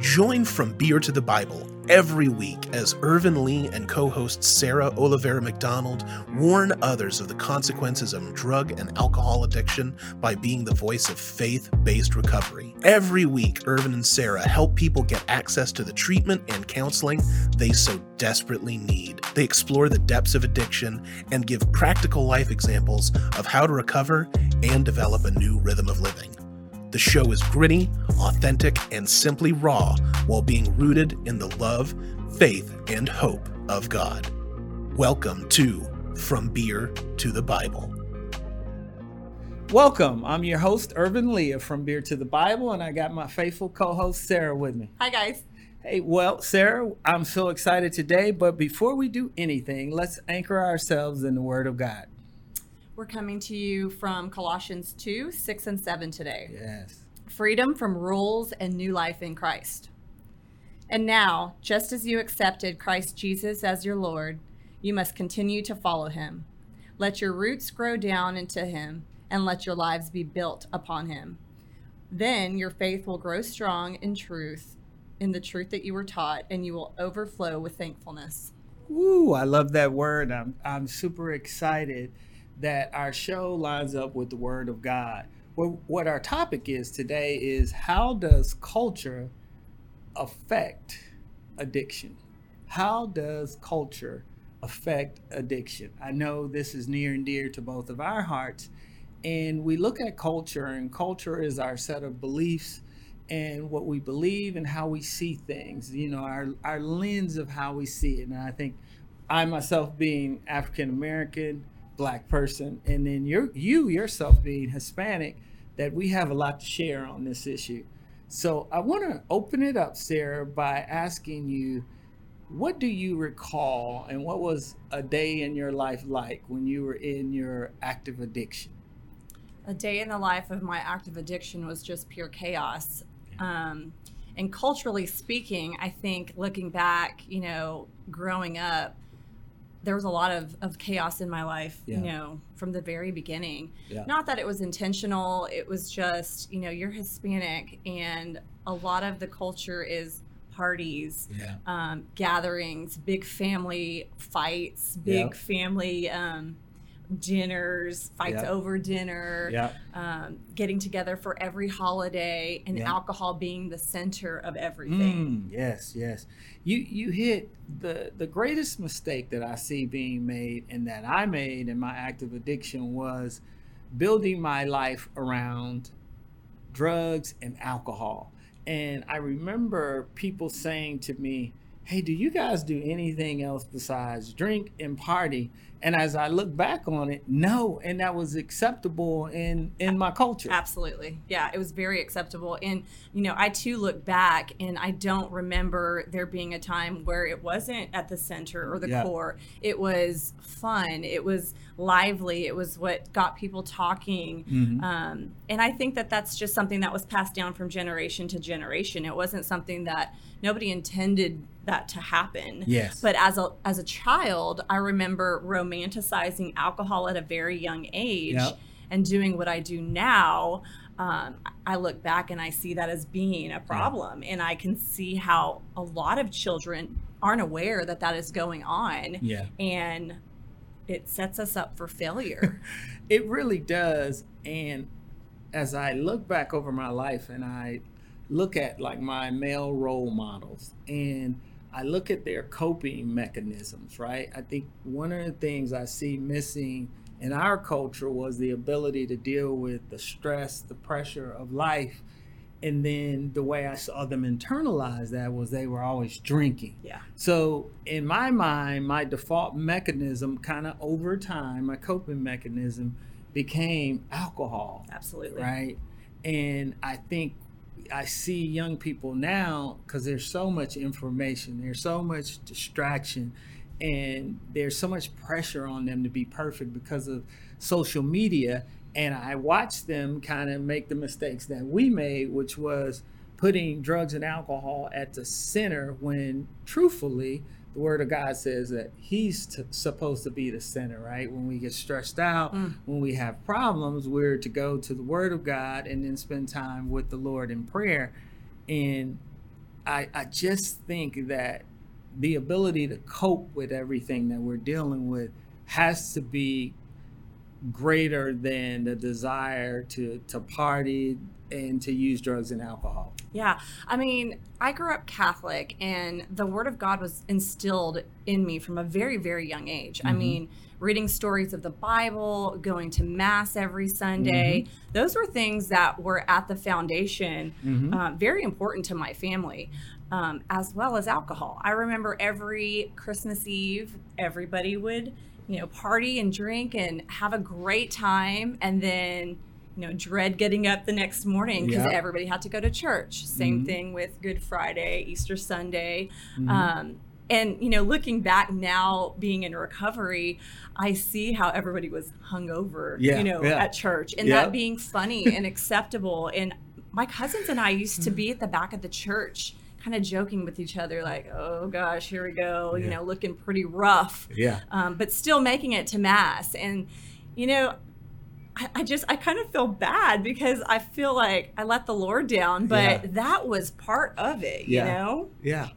Join From Beer to the Bible every week as Ervin Lee and co host Sarah Olivera McDonald warn others of the consequences of drug and alcohol addiction by being the voice of faith based recovery. Every week, Ervin and Sarah help people get access to the treatment and counseling they so desperately need. They explore the depths of addiction and give practical life examples of how to recover and develop a new rhythm of living. The show is gritty, authentic, and simply raw while being rooted in the love, faith, and hope of God. Welcome to From Beer to the Bible. Welcome. I'm your host, Ervin Lee of From Beer to the Bible, and I got my faithful co host, Sarah, with me. Hi, guys. Hey, well, Sarah, I'm so excited today, but before we do anything, let's anchor ourselves in the Word of God. We're coming to you from Colossians 2 6 and 7 today. Yes. Freedom from rules and new life in Christ. And now, just as you accepted Christ Jesus as your Lord, you must continue to follow him. Let your roots grow down into him, and let your lives be built upon him. Then your faith will grow strong in truth, in the truth that you were taught, and you will overflow with thankfulness. Ooh, I love that word. I'm, I'm super excited that our show lines up with the Word of God. Well, what our topic is today is how does culture affect addiction? How does culture affect addiction? I know this is near and dear to both of our hearts. And we look at culture, and culture is our set of beliefs and what we believe and how we see things, you know, our, our lens of how we see it. And I think I myself being African American, black person, and then you you yourself being Hispanic, that we have a lot to share on this issue. So I want to open it up, Sarah, by asking you, what do you recall, and what was a day in your life like when you were in your active addiction? A day in the life of my active addiction was just pure chaos. Um, and culturally speaking, I think looking back, you know, growing up, there was a lot of, of chaos in my life, yeah. you know, from the very beginning. Yeah. Not that it was intentional, it was just, you know, you're Hispanic and a lot of the culture is parties, yeah. um, gatherings, big family fights, big family um, dinners, fights yep. over dinner, yep. um, getting together for every holiday, and yep. alcohol being the center of everything. Mm, yes, yes. You you hit the the greatest mistake that I see being made, and that I made in my active addiction was building my life around drugs and alcohol. And I remember people saying to me, "Hey, do you guys do anything else besides drink and party?" And as I look back on it, no, and that was acceptable in in my culture. Absolutely, yeah, it was very acceptable. And you know, I too look back, and I don't remember there being a time where it wasn't at the center or the yeah. core. It was fun. It was lively. It was what got people talking. Mm-hmm. Um, and I think that that's just something that was passed down from generation to generation. It wasn't something that nobody intended that to happen. Yes. But as a as a child, I remember romanticizing alcohol at a very young age yep. and doing what I do now. Um, I look back and I see that as being a problem, yeah. and I can see how a lot of children aren't aware that that is going on. Yeah. And it sets us up for failure. it really does. And as I look back over my life and I look at like my male role models and I look at their coping mechanisms, right? I think one of the things I see missing in our culture was the ability to deal with the stress, the pressure of life. And then the way I saw them internalize that was they were always drinking. Yeah. So in my mind, my default mechanism, kind of over time, my coping mechanism became alcohol. Absolutely. Right. And I think I see young people now because there's so much information, there's so much distraction, and there's so much pressure on them to be perfect because of social media. And I watch them kind of make the mistakes that we made, which was putting drugs and alcohol at the center when truthfully, the word of God says that He's t- supposed to be the center, right? When we get stressed out, mm. when we have problems, we're to go to the word of God and then spend time with the Lord in prayer. And I, I just think that the ability to cope with everything that we're dealing with has to be greater than the desire to to party and to use drugs and alcohol. Yeah. I mean, I grew up Catholic and the word of God was instilled in me from a very, very young age. Mm-hmm. I mean, reading stories of the Bible, going to Mass every Sunday, mm-hmm. those were things that were at the foundation, mm-hmm. uh, very important to my family. Um, as well as alcohol. I remember every Christmas Eve, everybody would, you know, party and drink and have a great time. And then you know, dread getting up the next morning because everybody had to go to church. Same mm-hmm. thing with Good Friday, Easter Sunday. Mm-hmm. Um, and you know, looking back now, being in recovery, I see how everybody was hungover, yeah, you know, yeah. at church, and that being funny and acceptable. And my cousins and I used to be at the back of the church kind of joking with each other, like, oh gosh, here we go, you know, looking pretty rough. Yeah. Um, but still making it to mass. And, you know, I, I just I kind of feel bad because I feel like I let the Lord down, but yeah. that was part of it, yeah. you know? Yeah.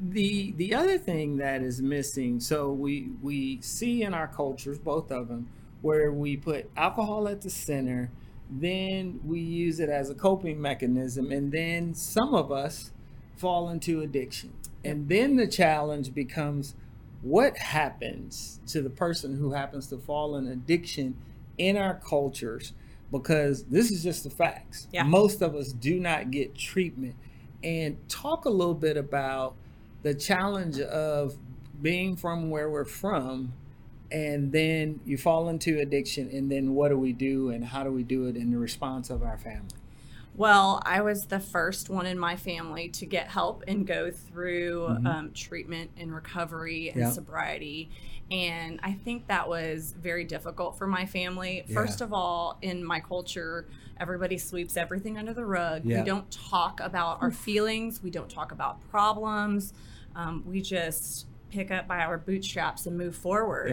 the the other thing that is missing, so we we see in our cultures, both of them, where we put alcohol at the center, then we use it as a coping mechanism, and then some of us fall into addiction. And then the challenge becomes what happens to the person who happens to fall in addiction in our cultures because this is just the facts. Yeah. Most of us do not get treatment. And talk a little bit about the challenge of being from where we're from and then you fall into addiction and then what do we do and how do we do it in the response of our family well, I was the first one in my family to get help and go through mm-hmm. um, treatment and recovery and sobriety. And I think that was very difficult for my family. Yeah. First of all, in my culture, everybody sweeps everything under the rug. Yeah. We don't talk about our feelings, we don't talk about problems. Um, we just pick up by our bootstraps and move forward.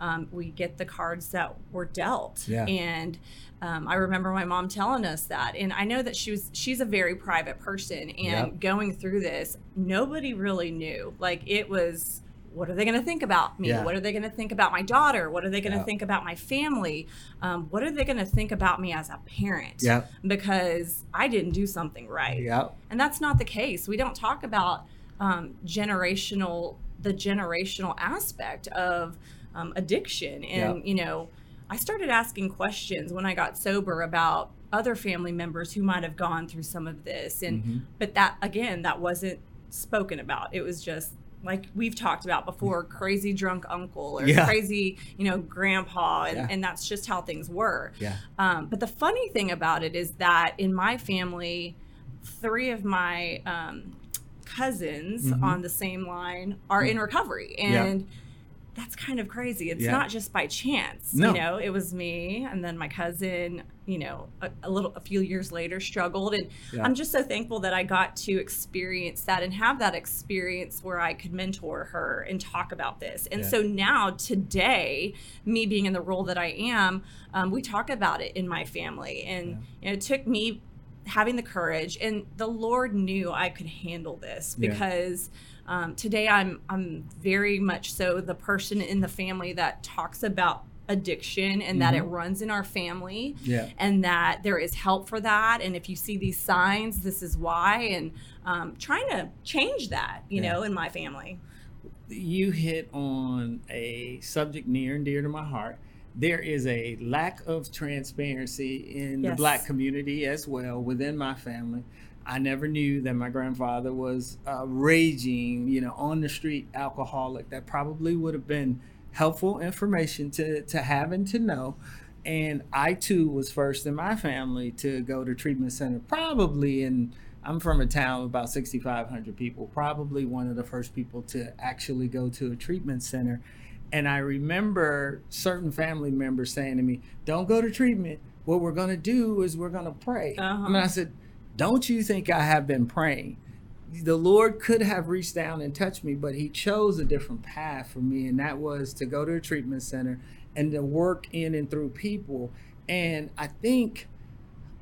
Um, we get the cards that were dealt. Yeah. And um, I remember my mom telling us that, and I know that she was she's a very private person, and yep. going through this, nobody really knew. Like it was, what are they going to think about me? Yeah. What are they going to think about my daughter? What are they going to yep. think about my family? Um, what are they going to think about me as a parent? Yep. Because I didn't do something right. Yep. And that's not the case. We don't talk about um, generational the generational aspect of um, addiction and you know I started asking questions when I got sober about other family members who might have gone through some of this and mm-hmm. but that again that wasn't spoken about it was just like we've talked about before crazy drunk uncle or yeah. crazy you know grandpa and, yeah. and, that's just how things were yeah. Um, but the funny thing about it is that in my family three of my um, cousins mm-hmm. on the same line are mm-hmm. in recovery and yeah that's kind of crazy. It's yeah. not just by chance. No. You know, it was me and then my cousin, you know, a, a little a few years later struggled and yeah. I'm just so thankful that I got to experience that and have that experience where I could mentor her and talk about this. And yeah. so now today, me being in the role that I am, um, we talk about it in my family and you know, it took me having the courage and the Lord knew I could handle this because um, today, I'm I'm very much so the person in the family that talks about addiction and mm-hmm. that it mm-hmm. runs in our family yeah. and that there is help for that and if you see these signs this is why and um, trying to change that you yeah. know in my family you hit on a subject near and dear to my heart there is a lack of transparency in yes. the black community as well within my family I never knew that my grandfather was a raging, you know, on the street alcoholic. That probably would have been helpful information to, to have and to know. And I too was first in my family to go to treatment center, probably in, I'm from a town of about 6,500 people, probably one of the first people to actually go to a treatment center. And I remember certain family members saying to me, Don't go to treatment. What we're going to do is we're going to pray. Uh-huh. And I said, don't you think I have been praying? The Lord could have reached down and touched me, but He chose a different path for me, and that was to go to a treatment center and to work in and through people. And I think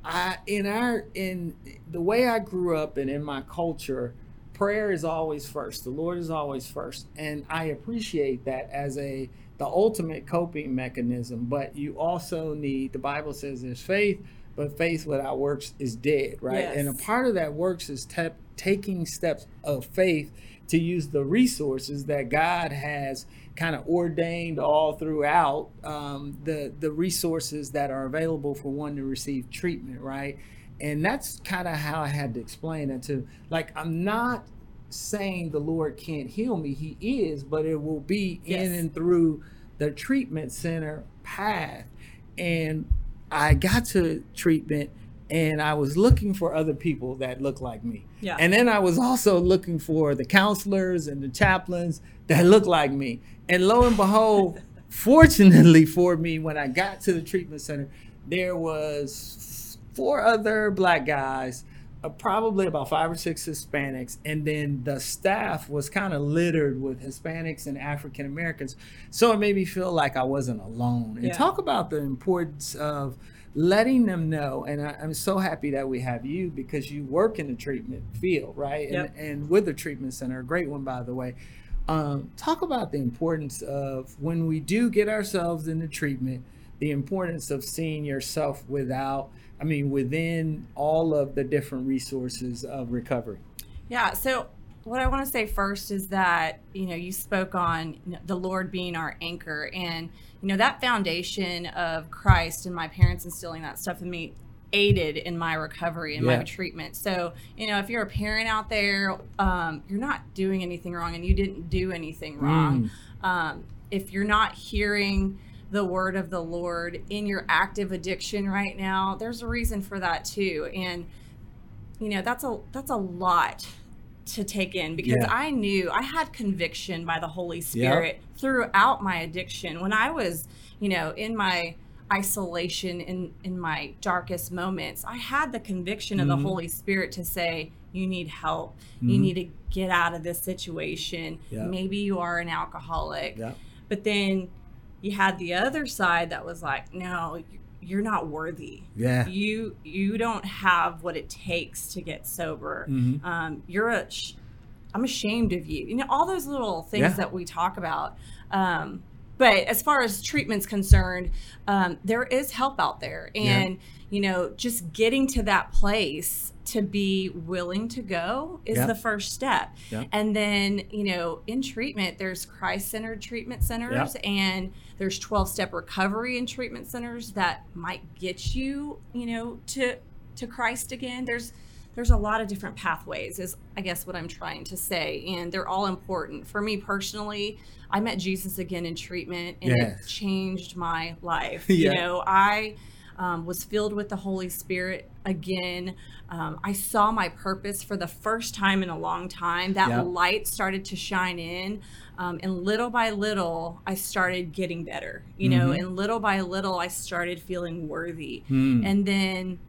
I in our in the way I grew up and in my culture, prayer is always first. The Lord is always first, and I appreciate that as a the ultimate coping mechanism. But you also need the Bible says there's faith, but faith without works is dead, right? Yes. And a part of that works is te- taking steps of faith to use the resources that God has kind of ordained all throughout um, the the resources that are available for one to receive treatment, right? And that's kind of how I had to explain it to like I'm not saying the Lord can't heal me, He is, but it will be Yes. in and through the treatment center path. And I got to treatment and I was looking for other people that looked like me. Yeah. And then I was also looking for the counselors and the chaplains that looked like me. And lo and behold, fortunately for me, when I got to the treatment center, there was four other black guys, probably about five or six Hispanics, and then the staff was kind of littered with Hispanics and African Americans. So it made me feel like I wasn't alone. And Yeah. talk about the importance of letting them know. And I, I'm so happy that we have you because you work in the treatment field, right? Yep. And, and with the treatment center, a great one, by the way. Um, talk about the importance of when we do get ourselves into treatment, the importance of seeing yourself without, I mean, within all of the different resources of recovery. Yeah. So what I want to say first is that you know you spoke on the Lord being our anchor, and you know that foundation of Christ and my parents instilling that stuff in me aided in my recovery and Yeah. my treatment. So you know if you're a parent out there, um, you're not doing anything wrong, and you didn't do anything wrong. Um, if you're not hearing the word of the Lord in your active addiction right now, there's a reason for that too, and you know that's a that's a lot to take in because Yeah. I knew I had conviction by the Holy Spirit throughout my addiction when I was, you know, in my isolation in in my darkest moments. I had the conviction of Mhm. the Holy Spirit to say you need help. You Mhm. need to get out of this situation. Yeah. Maybe you are an alcoholic. Yeah. But then you had the other side that was like, no, you're not worthy Yeah. you you don't have what it takes to get sober Mhm. um, you're a sh- i'm ashamed of you you know all those little things Yeah. that we talk about um, but as far as treatment's concerned um, there is help out there. And you know just getting to that place to be willing to go is Yeah. the first step. Yeah. and then you know in treatment there's christ-centered treatment centers and there's 12 step recovery and treatment centers that might get you you know to to christ again. There's there's a lot of different pathways is i guess what i'm trying to say and they're all important for me personally i met jesus again in treatment and it changed my life Yeah. you know i um, was filled with the holy spirit again um, i saw my purpose for the first time in a long time that Yeah. light started to shine in um, and little by little i started getting better you know Mhm. and little by little i started feeling worthy Hmm. and then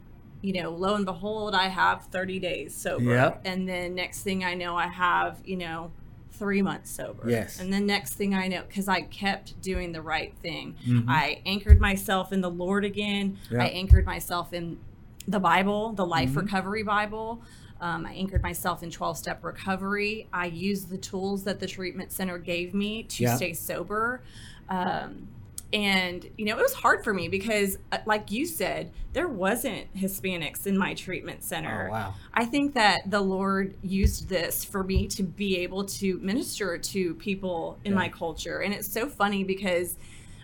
you know lo and behold i have 30 days sober Yep. and then next thing i know i have you know three months sober Yes. and then next thing i know because i kept doing the right thing Mhm. i anchored myself in the lord again Yeah. i anchored myself in the bible the life Mhm. recovery bible um, I anchored myself in 12 step recovery. I used the tools that the treatment center gave me to Yeah. stay sober. Um, and, you know, it was hard for me because, uh, like you said, there wasn't Hispanics in my treatment center. Oh, wow. I think that the Lord used this for me to be able to minister to people in Yeah. my culture. And it's so funny because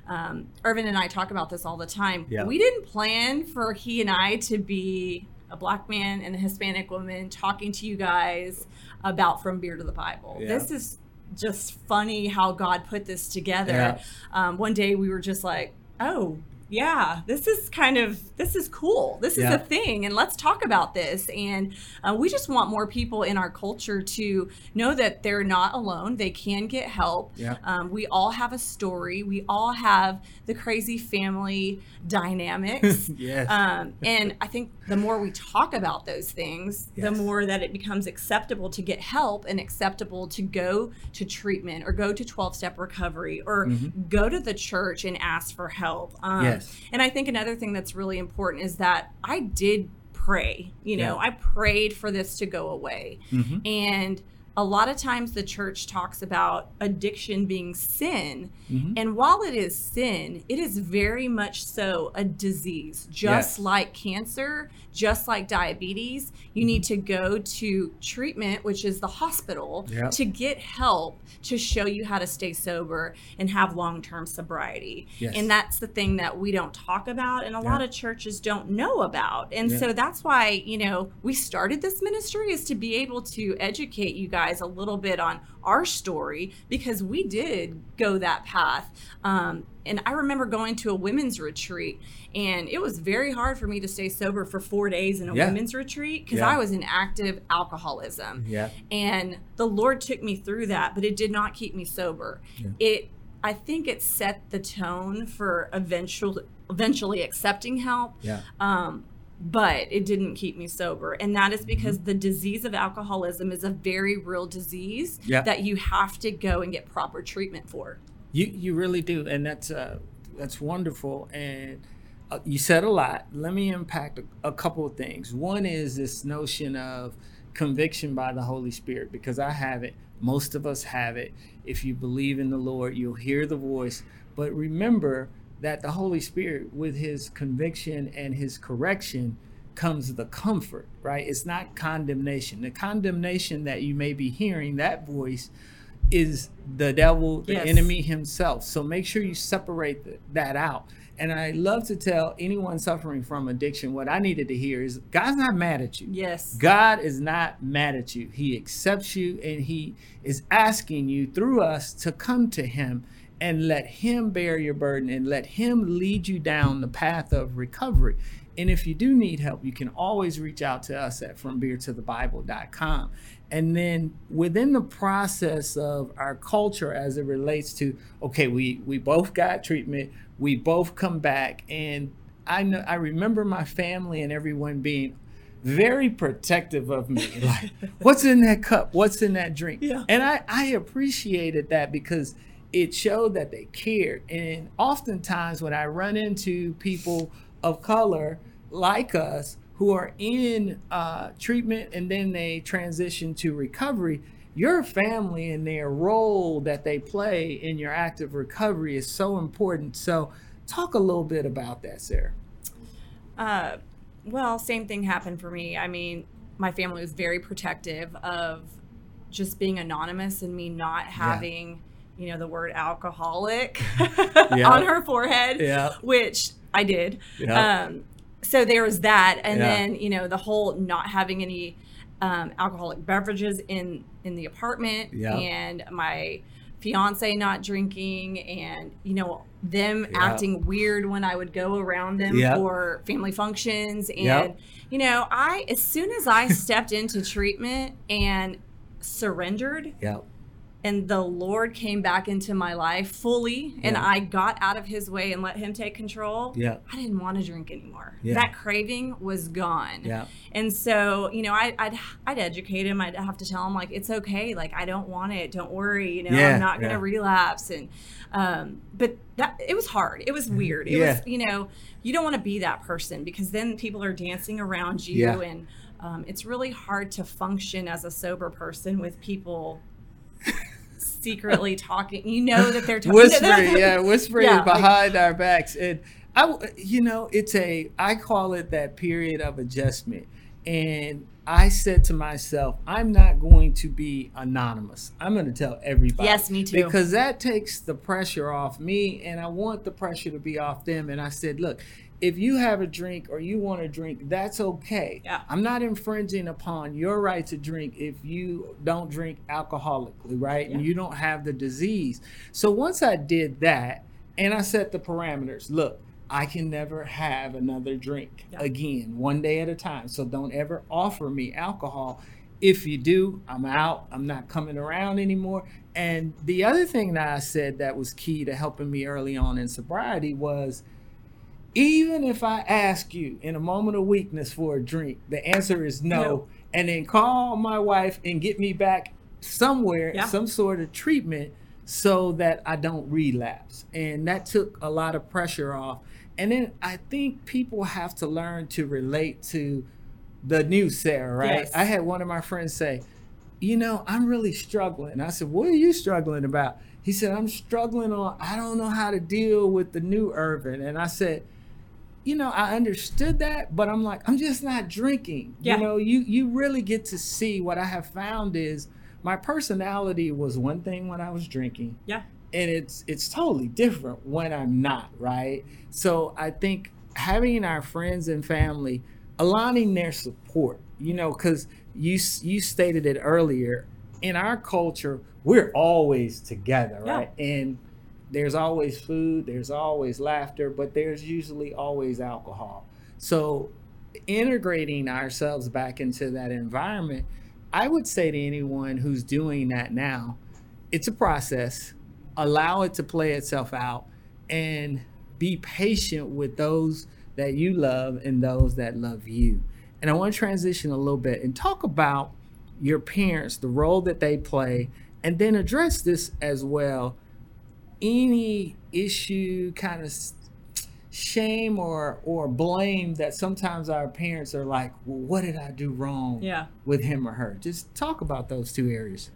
um, Ervin and I talk about this all the time. Yeah. We didn't plan for he and I to be a black man and a Hispanic woman talking to you guys about From Beer to the Bible. Yeah. This is just funny how God put this together. Yeah. Um, one day we were just like, oh, yeah, this is kind of this is cool. This is Yeah. a thing, and let's talk about this. And uh, we just want more people in our culture to know that they're not alone. They can get help. Yeah. Um, we all have a story. We all have the crazy family dynamics. Yes. Um, and I think the more we talk about those things, the more that it becomes acceptable to get help and acceptable to go to treatment or go to 12 step recovery or Mhm. go to the church and ask for help. Um, Yes. Yes. And I think another thing that's really important is that I did pray. You know, Yeah. I prayed for this to go away. Mhm. And a lot of times the church talks about addiction being sin. Mhm. And while it is sin, it is very much so a disease, just Yes. like cancer, just like diabetes. You need to go to treatment, which is the hospital, Yep. to get help to show you how to stay sober and have long term sobriety. Yes. And that's the thing that we don't talk about and a lot of churches don't know about. And Yeah. so that's why, you know, we started this ministry is to be able to educate you guys a little bit on our story because we did go that path. Um, and I remember going to a women's retreat, and it was very hard for me to stay sober for four days in a Yeah. women's retreat because Yeah. I was in active alcoholism. Yeah. And the Lord took me through that, but it did not keep me sober. Yeah. It I think it set the tone for eventual eventually accepting help. Yeah. Um, but it didn't keep me sober. And that is because Mm-hmm. the disease of alcoholism is a very real disease Yeah. that you have to go and get proper treatment for. You you really do, and that's uh that's wonderful. And uh, you said a lot. Let me impact a, a couple of things. One is this notion of conviction by the Holy Spirit, because I have it. Most of us have it. If you believe in the Lord, you'll hear the voice. But remember that the Holy Spirit, with His conviction and His correction, comes the comfort. Right? It's not condemnation. The condemnation that you may be hearing, that voice is the devil, the Yes. enemy himself. So make sure you separate th- that out. And I love to tell anyone suffering from addiction what I needed to hear is God's not mad at you. Yes. God is not mad at you. He accepts you and he is asking you through us to come to him and let him bear your burden and let him lead you down the path of recovery. And if you do need help, you can always reach out to us at frombeertothebible.com. And then within the process of our culture as it relates to, okay, we, we both got treatment, we both come back, and I know I remember my family and everyone being very protective of me. Like, what's in that cup? What's in that drink? Yeah. And I, I appreciated that because it showed that they cared. And oftentimes when I run into people of color like us who are in uh, treatment and then they transition to recovery, your family and their role that they play in your active recovery is so important. So talk a little bit about that, Sarah. Uh, well, same thing happened for me. I mean, my family was very protective of just being anonymous and me not having, you know, the word alcoholic Yeah. on her forehead, Yeah. which I did. Yeah. Um, so there was that, and then you know the whole not having any um, alcoholic beverages in in the apartment, and my fiance not drinking, and you know them acting weird when I would go around them for family functions, and you know I as soon as I stepped into treatment and surrendered Yeah. And the Lord came back into my life fully and Yeah. I got out of his way and let him take control, Yeah. I didn't want to drink anymore. Yeah. That craving was gone. Yeah. And so, you know, I, I'd, I'd educate him. I'd have to tell him, like, it's okay. Like, I don't want it. Don't worry. You know, Yeah, I'm not going to relapse. And, um, but that, it was hard. It was weird. It Mm-hmm. Was, you know, you don't want to be that person because then people are dancing around you and, um, it's really hard to function as a sober person with people secretly talking. You know that they're talking. whispering, yeah, whispering Yeah, like- behind our backs, and I, you know, it's a, I call it that period of adjustment, and I said to myself, I'm not going to be anonymous. I'm going to tell everybody. Yes, me too. Because that takes the pressure off me, and I want the pressure to be off them. And I said, look. If you have a drink or you want to drink, that's okay. Yeah. I'm not infringing upon your right to drink if you don't drink alcoholically, right? And you don't have the disease. So once I did that and I set the parameters, look, I can never have another drink Yeah. again, one day at a time. So don't ever offer me alcohol. If you do, I'm out. I'm not coming around anymore. And the other thing that I said that was key to helping me early on in sobriety was even if I ask you in a moment of weakness for a drink, the answer is no, No. and then call my wife and get me back somewhere, Yeah. some sort of treatment so that I don't relapse. And that took a lot of pressure off. And then I think people have to learn to relate to the new Sarah, right? Yes. I had one of my friends say, You know, I'm really struggling. I said, What are you struggling about? He said, I'm struggling on, I don't know how to deal with the new Ervin. And I said, you know, I understood that, but I'm like, I'm just not drinking. Yeah. You know, you you really get to see what I have found is my personality was one thing when I was drinking Yeah. And it's it's totally different when I'm not, right? So I think having our friends and family aligning their support, you know, cuz you you stated it earlier, in our culture, we're always together, Yeah. right? And there's always food, there's always laughter, but there's usually always alcohol. So integrating ourselves back into that environment, I would say to anyone who's doing that now, it's a process. Allow it to play itself out and be patient with those that you love and those that love you. And I want to transition a little bit and talk about your parents, the role that they play, and then address this as well. Any issue, kind of shame or or blame that sometimes our parents are like, well, what did I do wrong Yeah. with him or her? Just talk about those two areas.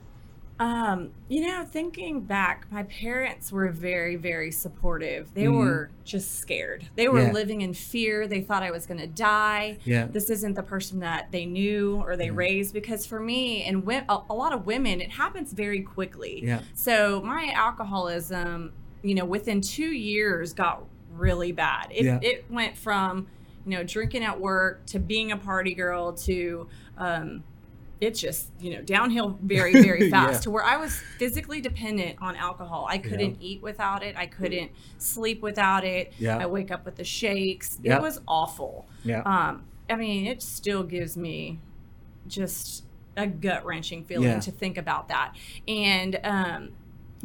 Um, you know, thinking back, my parents were very, very supportive. They Mhm. were just scared. They were Yeah. living in fear. They thought I was going to die. Yeah. This isn't the person that they knew or they Yeah. raised. Because for me and wi- a, a lot of women, it happens very quickly. Yeah. So my alcoholism, you know, within two years got really bad. It, Yeah. it went from, you know, drinking at work to being a party girl to, um, it's just you know downhill very very fast Yeah. to where I was physically dependent on alcohol. I couldn't eat without it. I couldn't sleep without it. Yeah. I wake up with the shakes. Yeah. It was awful. Yeah. Um, I mean, it still gives me just a gut wrenching feeling Yeah. to think about that. And um,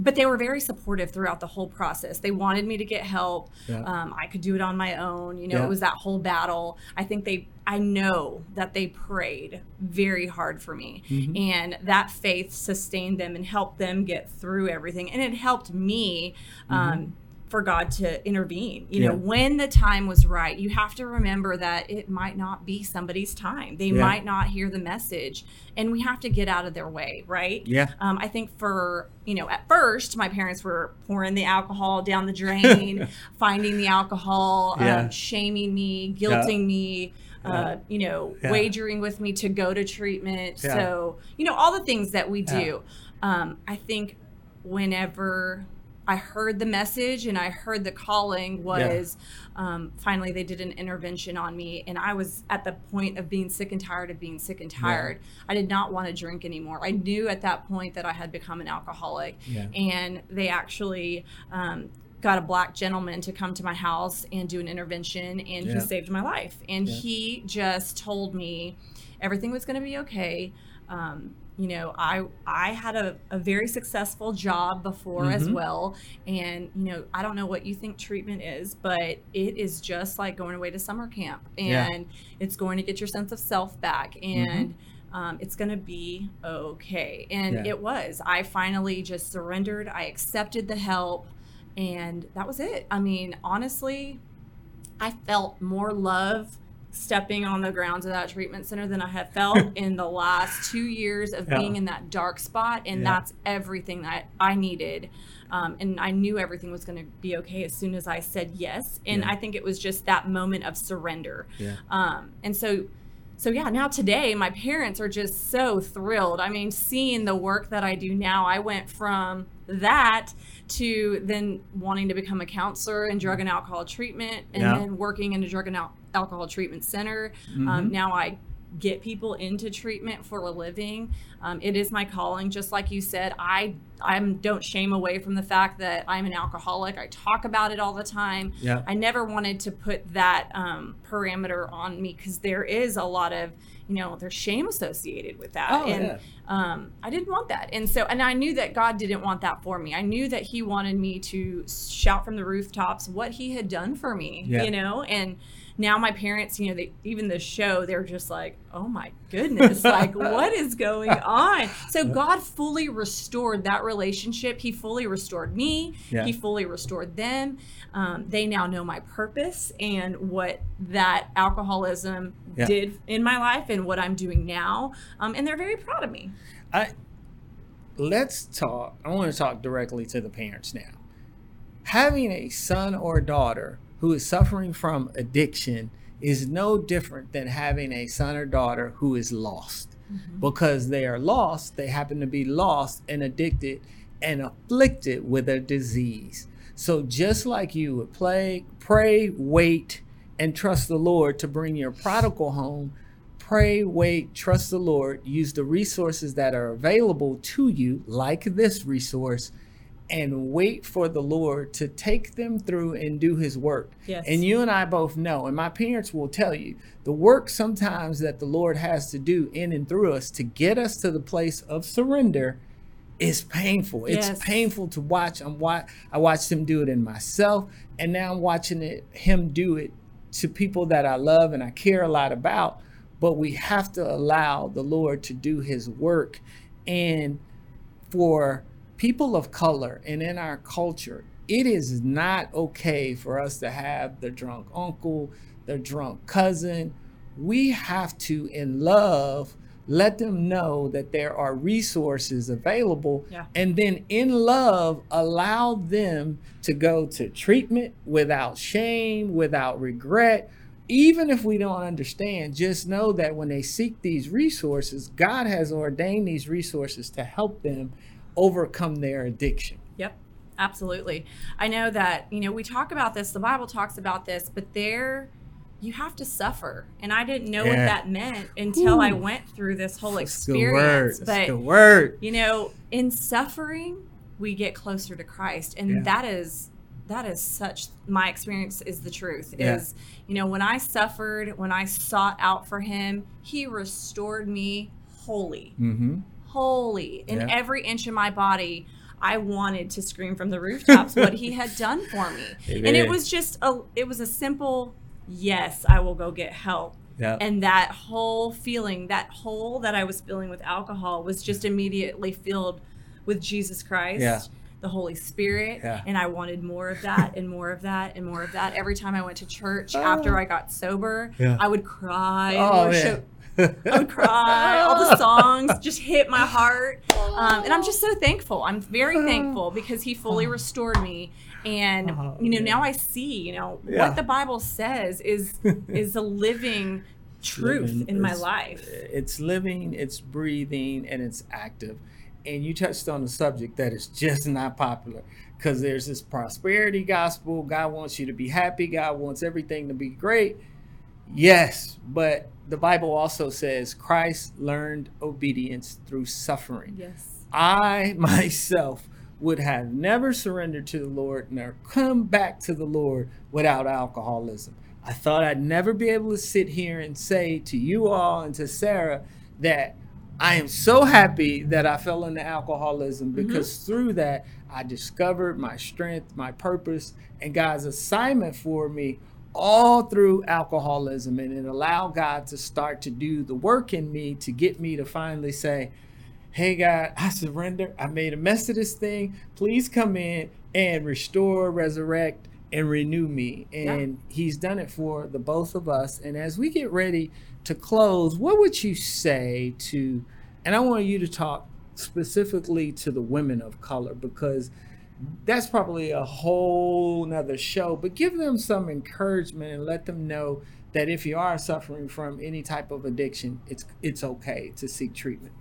but they were very supportive throughout the whole process. They wanted me to get help. Yeah. Um, I could do it on my own. You know, Yeah. it was that whole battle. I think they, I know that they prayed very hard for me. Mhm. And that faith sustained them and helped them get through everything. And it helped me um, for God to intervene. You know, Mm-hmm. When the time was right, you have to remember that it might not be somebody's time. They Yeah. might not hear the message. And we have to get out of their way, right? Yeah. Um, I think for, you know, at first, my parents were pouring the alcohol down the drain, finding the alcohol, Yeah. um, shaming me, guilting me, uh, you know, Yeah. wagering with me to go to treatment. Yeah. So, you know, all the things that we Yeah. do. Um, I think whenever I heard the message and I heard the calling was um, finally they did an intervention on me, and I was at the point of being sick and tired of being sick and tired. I did not want to drink anymore. I knew at that point that I had become an alcoholic, Yeah. and they actually. Um, got a black gentleman to come to my house and do an intervention and Yeah. he saved my life and Yeah. he just told me everything was going to be okay um, you know i i had a, a very successful job before as Mhm. well. And you know i don't know what you think treatment is but it is just like going away to summer camp. Yeah. and it's going to get your sense of self back. And um, it's going to be okay. And Yeah. it was. I finally just surrendered. I accepted the help. And that was it. I mean honestly I felt more love stepping on the grounds of that treatment center than I have felt in the last two years of Yeah. being in that dark spot. And Yeah. that's everything that I needed. Um, and I knew everything was going to be okay as soon as I said yes. And Yeah. I think it was just that moment of surrender. Um, and so, so yeah, now today my parents are just so thrilled. I mean, seeing the work that I do now, I went from that to then wanting to become a counselor in drug and alcohol treatment and Yeah. then working in a drug and al- alcohol treatment center. Mhm. Um, now I get people into treatment for a living. Um, it is my calling, just like you said. I I'm don't shame away from the fact that I'm an alcoholic. I talk about it all the time. Yeah. I never wanted to put that um, parameter on me because there is a lot of you know, there's shame associated with that. Oh, and yeah. um, I didn't want that. And so, and I knew that God didn't want that for me. I knew that He wanted me to shout from the rooftops what He had done for me, Yeah. you know? And now my parents, you know, they even the show, they're just like, oh my goodness, like what is going on? So God fully restored that relationship. He fully restored me. Yeah. He fully restored them. Um, they now know my purpose and what that alcoholism Yeah. did in my life and what I'm doing now. Um, and they're very proud of me. I let's talk. I want to talk directly to the parents now. Having a son or daughter who is suffering from addiction is no different than having a son or daughter who is lost. Mm-hmm. Because they are lost, they happen to be lost and addicted and afflicted with a disease. So just like you would play, pray, wait, and trust the Lord to bring your prodigal home, pray, wait, trust the Lord, use the resources that are available to you, like this resource, and wait for the Lord to take them through and do his work. Yes. And you and I both know, and my parents will tell you, the work sometimes that the Lord has to do in and through us to get us to the place of surrender is painful. It's painful to watch. I'm wa- I watched him do it in myself, and now I'm watching it him do it to people that I love and I care a lot about. But we have to allow the Lord to do his work. And for people of color and in our culture, it is not okay for us to have the drunk uncle, the drunk cousin. We have to, in love, let them know that there are resources available. Yeah. And then, in love, allow them to go to treatment without shame, without regret. Even if we don't understand, just know that when they seek these resources, God has ordained these resources to help them overcome their addiction. Yep, absolutely. I know that, you know, we talk about this, the Bible talks about this, but there you have to suffer. And I didn't know what that meant until I went through this whole That's good word. experience. That's But good word. you know, in suffering, we get closer to Christ. And Yeah. that is that is such my experience is the truth Yeah. is you know when i suffered when i sought out for him he restored me wholly Mm-hmm. Holy in Yeah. every inch of my body i wanted to scream from the rooftops what he had done for me and it was just a it was a simple yes i will go get help Yeah. and that whole feeling that hole that i was feeling with alcohol was just immediately filled with jesus christ Yeah. the holy spirit Yeah. and i wanted more of that and more of that and more of that every time i went to church Oh. after i got sober i would cry and oh. I would cry. All the songs just hit my heart. Um, and I'm just so thankful. I'm very thankful because he fully restored me. And Oh, you know, now I see, you know, Yeah. what the Bible says is is a living truth living- in my life. It's living, it's breathing, and it's active. And you touched on a subject that is just not popular because there's this prosperity gospel. God wants you to be happy. God wants everything to be great. Yes, but the Bible also says Christ learned obedience through suffering. Yes. I myself would have never surrendered to the Lord nor come back to the Lord without alcoholism. I thought I'd never be able to sit here and say to you all and to Sarah that I am so happy that I fell into alcoholism mm-hmm. because through that I discovered my strength, my purpose, and God's assignment for me all through alcoholism. And it allowed God to start to do the work in me to get me to finally say, hey God, I surrender. I made a mess of this thing. Please come in and restore, resurrect, and renew me. And He's done it for the both of us. And as we get ready to close, what would you say to, and I want you to talk specifically to the women of color because that's probably a whole nother show, but give them some encouragement and let them know that if you are suffering from any type of addiction, it's it's okay to seek treatment.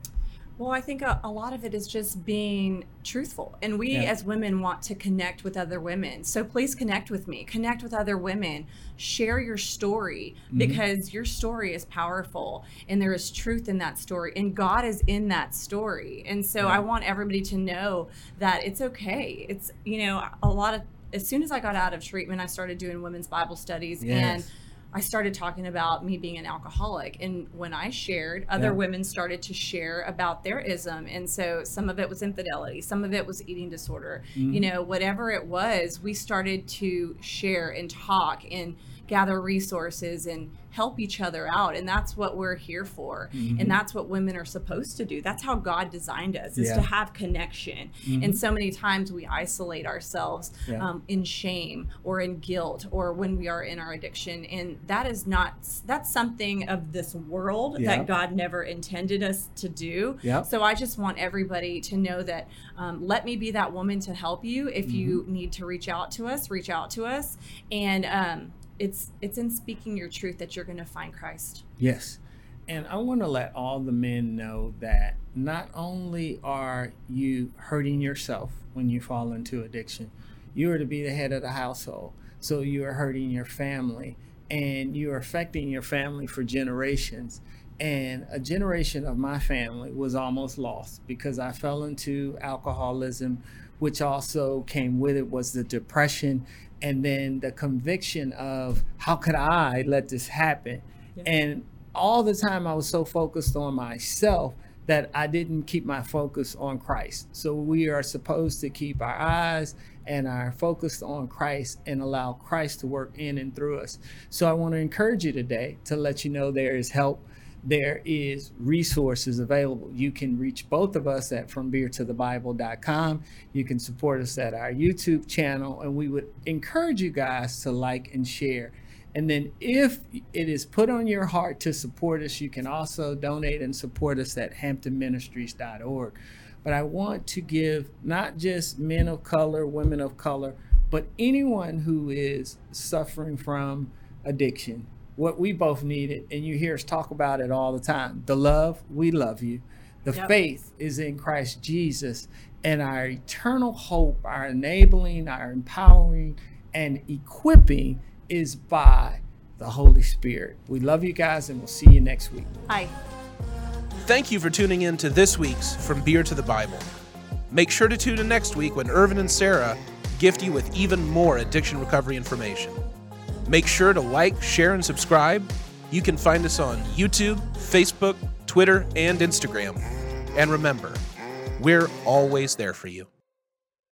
Well, I think a, a lot of it is just being truthful. And we Yeah. as women want to connect with other women. So please connect with me, connect with other women, share your story Mm-hmm. because your story is powerful and there is truth in that story and God is in that story. And so Yeah. I want everybody to know that it's okay. It's, you know, a lot of, as soon as I got out of treatment, I started doing women's Bible studies and Yes. I started talking about me being an alcoholic. And when I shared, other Yeah. women started to share about their ism. And so some of it was infidelity, some of it was eating disorder. Mm-hmm. You know, whatever it was, we started to share and talk and gather resources and help each other out. And that's what we're here for. And that's what women are supposed to do. That's how God designed us, is Yeah. to have connection. And so many times we isolate ourselves Yeah. um, in shame or in guilt or when we are in our addiction. And that is not, that's something of this world Yeah. that God never intended us to do. So I just want everybody to know that um, let me be that woman to help you. If you Mm-hmm. need to reach out to us, reach out to us. And um, it's it's in speaking your truth that you're going to find Christ. Yes. And I want to let all the men know that not only are you hurting yourself when you fall into addiction, you are to be the head of the household. So you are hurting your family and you are affecting your family for generations. And a generation of my family was almost lost because I fell into alcoholism, which also came with it was the depression and then the conviction of how could I let this happen? And all the time I was so focused on myself that I didn't keep my focus on Christ. So we are supposed to keep our eyes and our focus on Christ and allow Christ to work in and through us. So I want to encourage you today to let you know there is help. There is resources available. You can reach both of us at frombeertothebible.com. You can support us at our YouTube channel, and we would encourage you guys to like and share. And then, if it is put on your heart to support us, you can also donate and support us at hamptonministries.org. But I want to give not just men of color, women of color, but anyone who is suffering from addiction, what we both needed, and you hear us talk about it all the time the love, we love you. The Yep. faith is in Christ Jesus, and our eternal hope, our enabling, our empowering, and equipping is by the Holy Spirit. We love you guys, and we'll see you next week. Hi. Thank you for tuning in to this week's From Beer to the Bible. Make sure to tune in next week when Ervin and Sarah gift you with even more addiction recovery information. Make sure to like, share, and subscribe. You can find us on YouTube, Facebook, Twitter, and Instagram. And remember, we're always there for you.